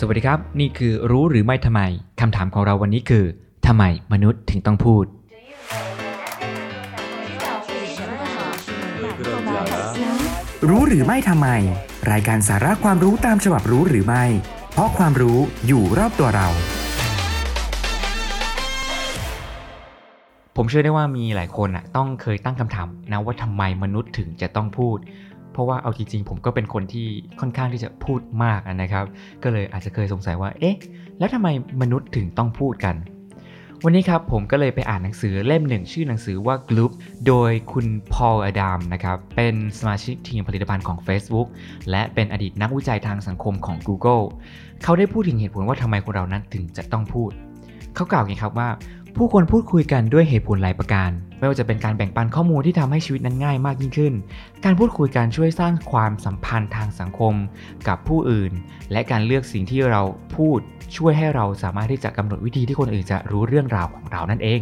สวัสดีครับ นี่คือรู้หรือไม่ทำไมคำถามของเราวันนี้คือทำไมมนุษย์ถึงต้องพูด รู้หรือไม่ทำไม รายการสาระความรู้ตามฉบับรู้หรือไม่ เพราะความรู้อยู่รอบตัวเรา ผมเชื่อได้ว่ามีหลายคนอะต้องเคยตั้งคำถามนะว่าทำไมมนุษย์ถึงจะต้องพูด เพราะว่าเอาจริงๆผมก็เป็นคนที่ค่อนข้างที่จะพูดมากนะครับ ก็เลยอาจจะเคยสงสัยว่า เอ๊ะ แล้วทำไมมนุษย์ถึงต้องพูดกัน วันนี้ครับผมก็เลยไปอ่านหนังสือเล่มหนึ่ง ชื่อหนังสือว่า Gloop โดยคุณพอลอดัมนะครับ เป็นสมาชิกทีมผลิตภัณฑ์ของ Facebook และเป็นอดีตนักวิจัยทางสังคมของ Google เขาได้พูดถึงเหตุผลว่าทำไมคนเรานั้นถึงจะต้องพูด เขากล่าวอย่างนี้ครับว่า ผู้คนพูดคุยกันด้วยเหตุผลหลายประการ ไม่ว่าจะเป็นการแบ่งปันข้อมูลที่ทำให้ชีวิตนั้นง่ายมากยิ่งขึ้น การพูดคุยกันช่วยสร้างความสัมพันธ์ทางสังคมกับผู้อื่น และการเลือกสิ่งที่เราพูดช่วยให้เราสามารถที่จะกำหนดวิธีที่คนอื่นจะรู้เรื่องราวของเรานั่นเอง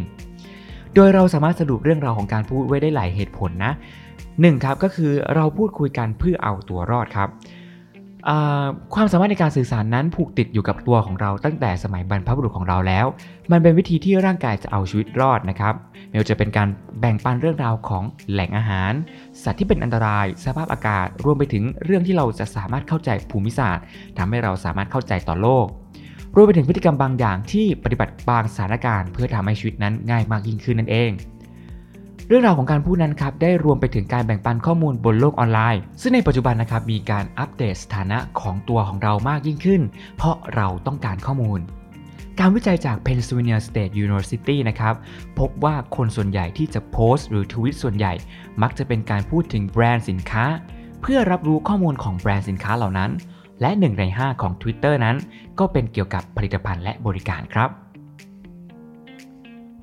โดยเราสามารถสรุปเรื่องราวของการพูดไว้ได้หลายเหตุผลนะหนึ่งครับก็คือเราพูดคุยกันเพื่อเอาตัวรอดครับ ความสามารถในการสื่อสารนั้นผูกติดอยู่กับตัวของเราตั้งแต่สมัยบรรพบุรุษของเราแล้ว มันเป็นวิธีที่ร่างกายจะเอาชีวิตรอดนะครับไม่ว่าจะเป็นการแบ่งปันเรื่องราวของแหล่งอาหาร สัตว์ที่เป็นอันตราย สภาพอากาศ รวมไปถึงเรื่องที่เราจะสามารถเข้าใจภูมิศาสตร์ทำให้เราสามารถเข้าใจต่อโลก รวมไปถึงพฤติกรรมบางอย่างที่ปฏิบัติบางสถานการณ์ เพื่อทำให้ชีวิตนั้นง่ายมากยิ่งขึ้นนั่นเอง เรื่องราวของการพูดนั้นครับได้รวมไปถึงการแบ่งปันข้อมูลบนโลกออนไลน์ ซึ่งในปัจจุบันนะครับมีการอัปเดตสถานะของตัวของเรามากยิ่งขึ้น เพราะเราต้องการข้อมูลการวิจัยจาก Pennsylvania State University นะครับ พบว่าคนส่วนใหญ่ที่จะโพสต์หรือทวิตส่วนใหญ่ มักจะเป็นการพูดถึงแบรนด์สินค้า เพื่อรับรู้ข้อมูลของแบรนด์สินค้าเหล่านั้น และ 1 ใน 5 ของ Twitter นั้น ก็เป็นเกี่ยวกับผลิตภัณฑ์และบริการครับ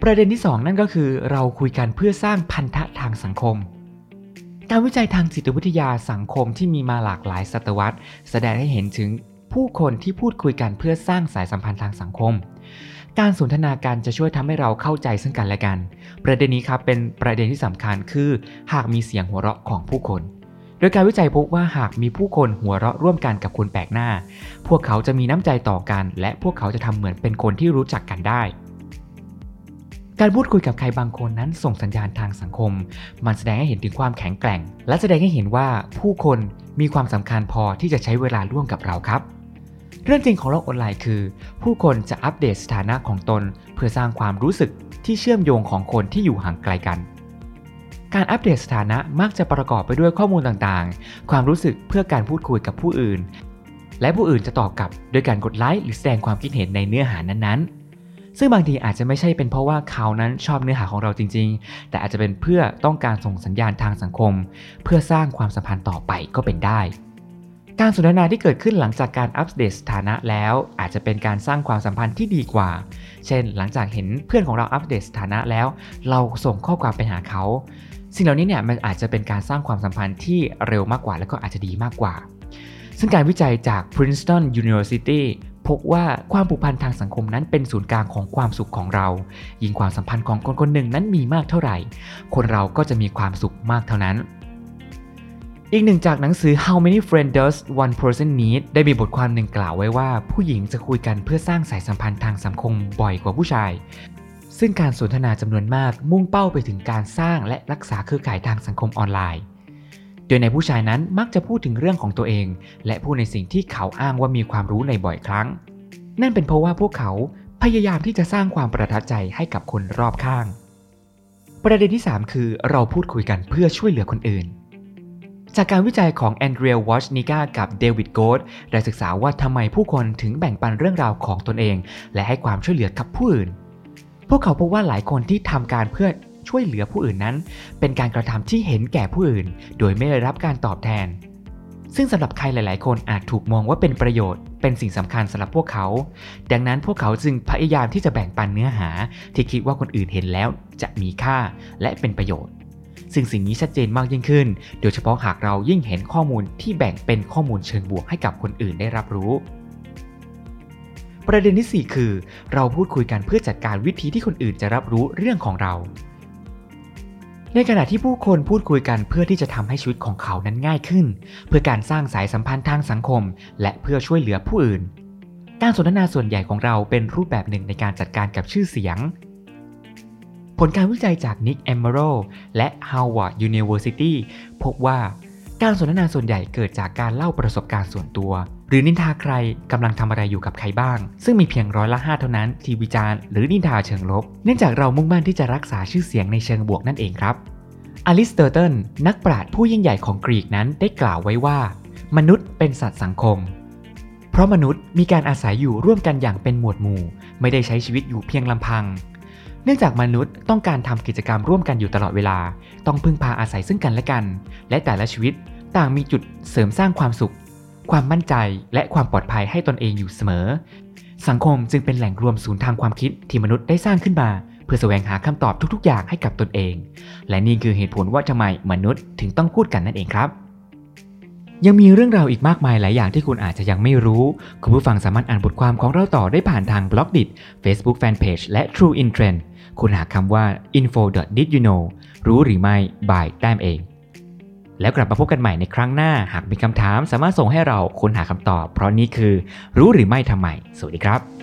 ประเด็นที่ 2 นั่นก็คือเราคุยกันเพื่อสร้างพันธะทางสังคม การวิจัยทางจิตวิทยาสังคมที่มีมาหลากหลายศตวรรษ แสดงให้เห็นถึงผู้คนที่พูดคุยกันเพื่อสร้างสายสัมพันธ์ทางสังคม การสนทนาการจะช่วยทำให้เราเข้าใจซึ่งกันและกัน ประเด็นนี้ครับเป็นประเด็นที่สำคัญคือ หากมีเสียงหัวเราะของผู้คน โดยการวิจัยพบว่าหากมีผู้คนหัวเราะร่วมกันกับคนแปลกหน้า พวกเขาจะมีน้ำใจต่อกัน และพวกเขาจะทำเหมือนเป็นคนที่รู้จักกันได้ การพูดคุยกับใครบางคนนั้นส่งสัญญาณทางสังคม มันแสดงให้เห็นถึงความแข็งแกร่ง และแสดงให้เห็นว่าผู้คนมีความสำคัญพอที่จะใช้เวลาร่วมกับเราครับ เรื่องจริงของโลกออนไลน์คือ ผู้คนจะอัปเดตสถานะของตน เพื่อสร้างความรู้สึกที่เชื่อมโยงของคนที่อยู่ห่างไกลกัน การอัปเดตสถานะมักจะประกอบไปด้วยข้อมูลต่างๆ ความรู้สึกเพื่อการพูดคุยกับผู้อื่น และผู้อื่นจะตอบกลับโดยการกดไลค์หรือแสดงความคิดเห็นในเนื้อหานั้นๆ ซึ่งบางทีอาจจะไม่ใช่เป็นเพราะว่าเขานั้นชอบเนื้อหาของเราจริง ๆ แต่อาจจะเป็นเพื่อต้องการส่งสัญญาณทางสังคม เพื่อสร้างความสัมพันธ์ต่อไปก็เป็นได้ การสนทนาที่เกิดขึ้นหลังจากการอัปเดตสถานะแล้ว อาจจะเป็นการสร้างความสัมพันธ์ที่ดีกว่า เช่น หลังจากเห็นเพื่อนของเราอัปเดตสถานะแล้ว เราส่งข้อความไปหาเขาสิ่งเหล่านี้เนี่ยมันอาจจะเป็นการสร้างความสัมพันธ์ที่เร็วมากกว่า และก็อาจจะดีมากกว่า ซึ่งการวิจัยจาก Princeton University พบว่าความผูกพันทางสังคมนั้นเป็นศูนย์กลางของความสุขของเรา ยิ่งความสัมพันธ์ของคนคนหนึ่งนั้นมีมากเท่าไหร่ คนเราก็จะมีความสุขมากเท่านั้น อีกหนึ่งจากหนังสือ How many friends does one person need ได้มีบทความหนึ่งกล่าวไว้ว่า ผู้หญิงจะคุยกันเพื่อสร้างสายสัมพันธ์ทางสังคมบ่อยกว่าผู้ชาย ซึ่งการสนทนาจำนวนมากมุ่งเป้าไปถึงการสร้างและรักษาเครือข่ายทางสังคมออนไลน์ ดยในผู้ชายนั้นมักจะพูดถึงเรื่องของตัวเอง และพูดในสิ่งที่เขาอ้างว่ามีความรู้ในบ่อยครั้ง นั่นเป็นเพราะว่าพวกเขาพยายามที่จะสร้างความประทับใจให้กับคนรอบข้าง ประเด็นที่ 3 คือเราพูดคุยกันเพื่อช่วยเหลือคนอื่น จากการวิจัยของแอนเดรียวอชนิกากับเดวิดโกดได้ศึกษาว่าทำไมผู้คนถึงแบ่งปันเรื่องราวของตนเอง และให้ความช่วยเหลือกับผู้อื่น พวกเขาพบว่าหลายคนที่ทำการเพื่อ ช่วยเหลือผู้อื่นนั้น เป็นการกระทำที่เห็นแก่ผู้อื่น โดยไม่ได้รับการตอบแทน ซึ่งสำหรับใครหลาย ๆ คนอาจถูกมองว่าเป็นประโยชน์ เป็นสิ่งสำคัญสำหรับพวกเขา ดังนั้นพวกเขาจึงพยายามที่จะแบ่งปันเนื้อหา ที่คิดว่าคนอื่นเห็นแล้วจะมีค่าและเป็นประโยชน์ซึ่งสิ่งนี้ชัดเจนมากยิ่งขึ้น โดยเฉพาะหากเรายิ่งเห็นข้อมูลที่แบ่งเป็นข้อมูลเชิงบวกให้กับคนอื่นได้รับรู้ ประเด็นที่ 4 คือ เราพูดคุยกันเพื่อจัดการวิธีที่คนอื่นจะรับรู้เรื่องของเรา ในขณะที่ผู้คนพูดคุยกันเพื่อที่จะทำให้ชีวิตของเขานั้นง่ายขึ้น เพื่อการสร้างสายสัมพันธ์ทางสังคม และเพื่อช่วยเหลือผู้อื่น การสนทนาส่วนใหญ่ของเราเป็นรูปแบบหนึ่งในการจัดการกับชื่อเสียง ผลการวิจัยจาก Nick e m e r o และ Harvard University พบว่าการสนทนาส่วนใหญ่เกิดจากการเล่าประสบการณ์ส่วนตัว หรือนินทาใครกำลังทำอะไรอยู่กับใครบ้าง ซึ่งมีเพียงร้อยละ5เท่านั้นที่วิจารณ์หรือนินทาเชิงลบ เนื่องจากเรามุ่งมั่นที่จะรักษาชื่อเสียงในเชิงบวกนั่นเองครับ to entertainนักปราชญ์ผู้ยิ่งใหญ่ของกรีกนั้นได้กล่าวไว้ว่า มนุษย์เป็นสัตว์สังคม เพราะมนุษย์มีการอาศัยอยู่ร่วมกันอย่างเป็นหมวดหมู่ ไม่ได้ใช้ชีวิตอยู่เพียงลำพัง เนื่องจากมนุษย์ต้องการทำกิจกรรมร่วมกันอยู่ตลอดเวลา ต้องพึ่งพาอาศัยซึ่งกันและกัน และแต่ละชีวิตต่างมีจุดเสริมสร้างความสุข ความมั่นใจและความปลอดภัยให้ตนเองอยู่เสมอ สังคมจึงเป็นแหล่งรวมศูนย์ทางความคิดที่มนุษย์ได้สร้างขึ้นมา เพื่อแสวงหาคำตอบทุกๆ อย่างให้กับตนเอง และนี่คือเหตุผลว่าทำไมมนุษย์ถึงต้องพูดกันนั่นเองครับยังมีเรื่องราวอีกมากมายหลายอย่างที่คุณอาจจะยังไม่รู้ คุณผู้ฟังสามารถอ่านบทความของเราต่อได้ผ่านทางบล็อกดิ Facebook Fanpage และ True in Trend คุณหาคำว่า info.did you know รู้หรือไม่ by แต้มเอง แล้วกลับมาพบกันใหม่ในครั้งหน้า หากมีคำถามสามารถส่งให้เราค้นหาคำตอบ เพราะนี่คือรู้หรือไม่ทำไม สวัสดีครับ